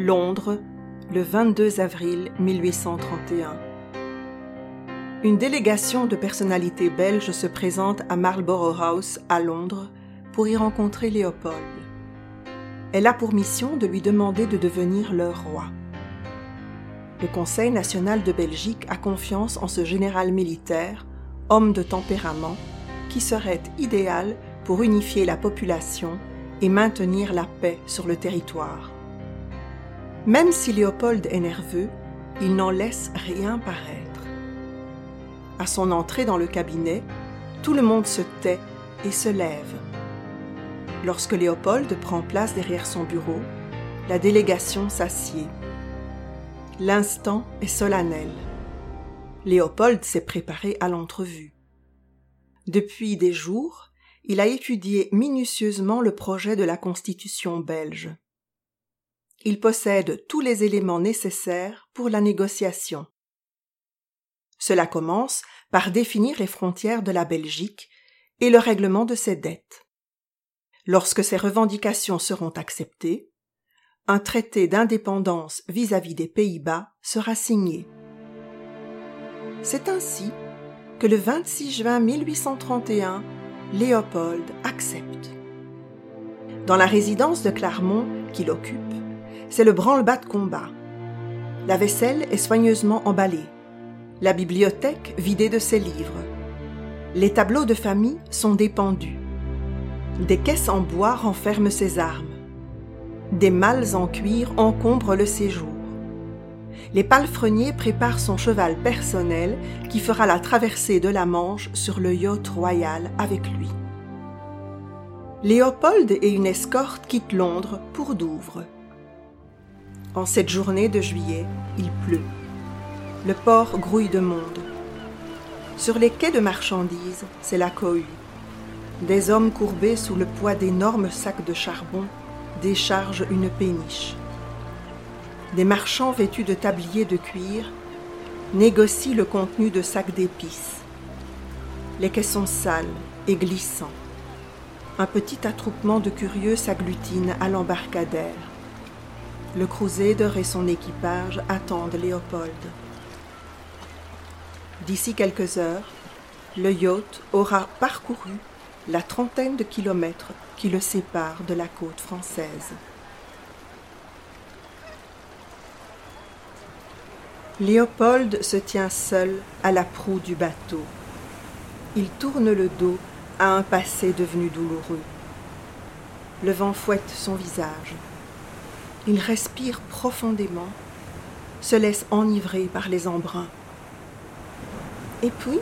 Londres, le 22 avril 1831. Une délégation de personnalités belges se présente à Marlborough House à Londres pour y rencontrer Léopold. Elle a pour mission de lui demander de devenir leur roi. Le Conseil national de Belgique a confiance en ce général militaire, homme de tempérament, qui serait idéal pour unifier la population et maintenir la paix sur le territoire. Même si Léopold est nerveux, il n'en laisse rien paraître. À son entrée dans le cabinet, tout le monde se tait et se lève. Lorsque Léopold prend place derrière son bureau, la délégation s'assied. L'instant est solennel. Léopold s'est préparé à l'entrevue. Depuis des jours, il a étudié minutieusement le projet de la Constitution belge. Il possède tous les éléments nécessaires pour la négociation. Cela commence par définir les frontières de la Belgique et le règlement de ses dettes. Lorsque ces revendications seront acceptées, un traité d'indépendance vis-à-vis des Pays-Bas sera signé. C'est ainsi que le 26 juin 1831, Léopold accepte. Dans la résidence de Clermont qu'il occupe, c'est le branle-bas de combat. La vaisselle est soigneusement emballée, la bibliothèque vidée de ses livres. Les tableaux de famille sont dépendus. Des caisses en bois renferment ses armes. Des malles en cuir encombrent le séjour. Les palefreniers préparent son cheval personnel qui fera la traversée de la Manche sur le yacht royal avec lui. Léopold et une escorte quittent Londres pour Douvres. En cette journée de juillet, il pleut. Le port grouille de monde. Sur les quais de marchandises, c'est la cohue. Des hommes courbés sous le poids d'énormes sacs de charbon déchargent une péniche. Des marchands vêtus de tabliers de cuir négocient le contenu de sacs d'épices. Les quais sont sales et glissants. Un petit attroupement de curieux s'agglutine à l'embarcadère. Le Crusader et son équipage attendent Léopold. D'ici quelques heures, le yacht aura parcouru la trentaine de kilomètres qui le séparent de la côte française. Léopold se tient seul à la proue du bateau. Il tourne le dos à un passé devenu douloureux. Le vent fouette son visage. Il respire profondément, se laisse enivrer par les embruns. Et puis,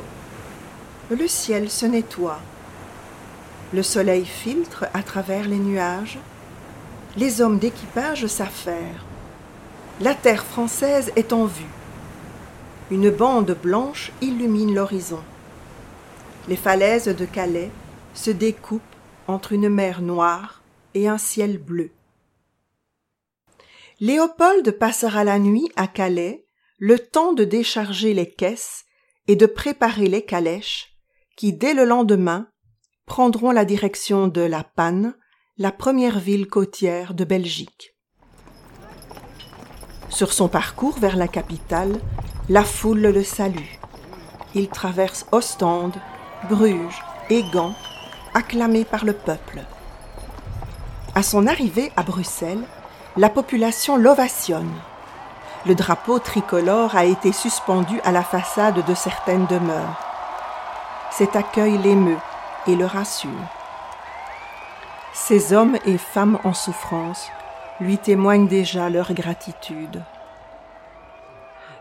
le ciel se nettoie. Le soleil filtre à travers les nuages. Les hommes d'équipage s'affairent. La terre française est en vue. Une bande blanche illumine l'horizon. Les falaises de Calais se découpent entre une mer noire et un ciel bleu. Léopold passera la nuit à Calais, le temps de décharger les caisses et de préparer les calèches qui, dès le lendemain, prendront la direction de La Panne, la première ville côtière de Belgique. Sur son parcours vers la capitale, la foule le salue. Il traverse Ostende, Bruges et Gand, acclamé par le peuple. À son arrivée à Bruxelles, la population l'ovationne. Le drapeau tricolore a été suspendu à la façade de certaines demeures. Cet accueil l'émeut et le rassure. Ces hommes et femmes en souffrance lui témoignent déjà leur gratitude.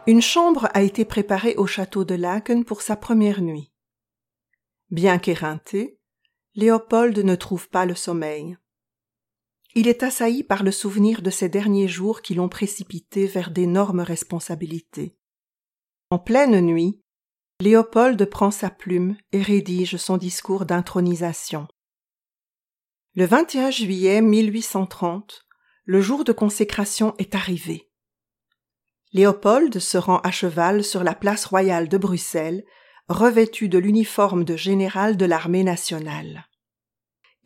Une chambre a été préparée au château de Laken pour sa première nuit. Bien qu'éreinté, Léopold ne trouve pas le sommeil il est assailli par le souvenir de ces derniers jours qui l'ont précipité vers d'énormes responsabilités. En pleine nuit, Léopold prend sa plume et rédige son discours d'intronisation. Le 21 juillet 1830, le jour de consécration est arrivé. Léopold se rend à cheval sur la place royale de Bruxelles, revêtu de l'uniforme de général de l'armée nationale.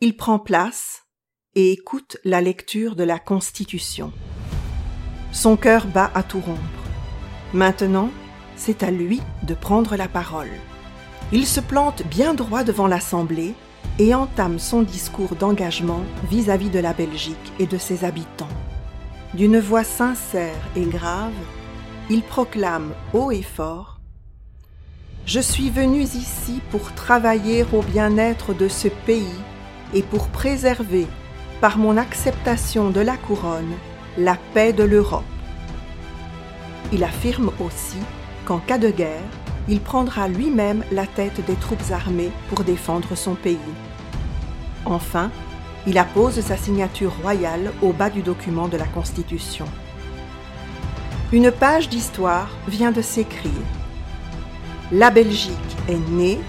Il prend place, et écoute la lecture de la Constitution. Son cœur bat à tout rompre. Maintenant, c'est à lui de prendre la parole. Il se plante bien droit devant l'Assemblée et entame son discours d'engagement vis-à-vis de la Belgique et de ses habitants. D'une voix sincère et grave, il proclame haut et fort Je suis venu ici pour travailler au bien-être de ce pays et pour préserver, par mon acceptation de la couronne, la paix de l'Europe. Il affirme aussi qu'en cas de guerre, il prendra lui-même la tête des troupes armées pour défendre son pays. Enfin, il appose sa signature royale au bas du document de la Constitution. Une page d'histoire vient de s'écrire. La Belgique est née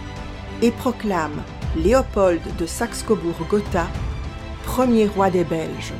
et proclame Léopold de Saxe-Cobourg-Gotha premier roi des Belges.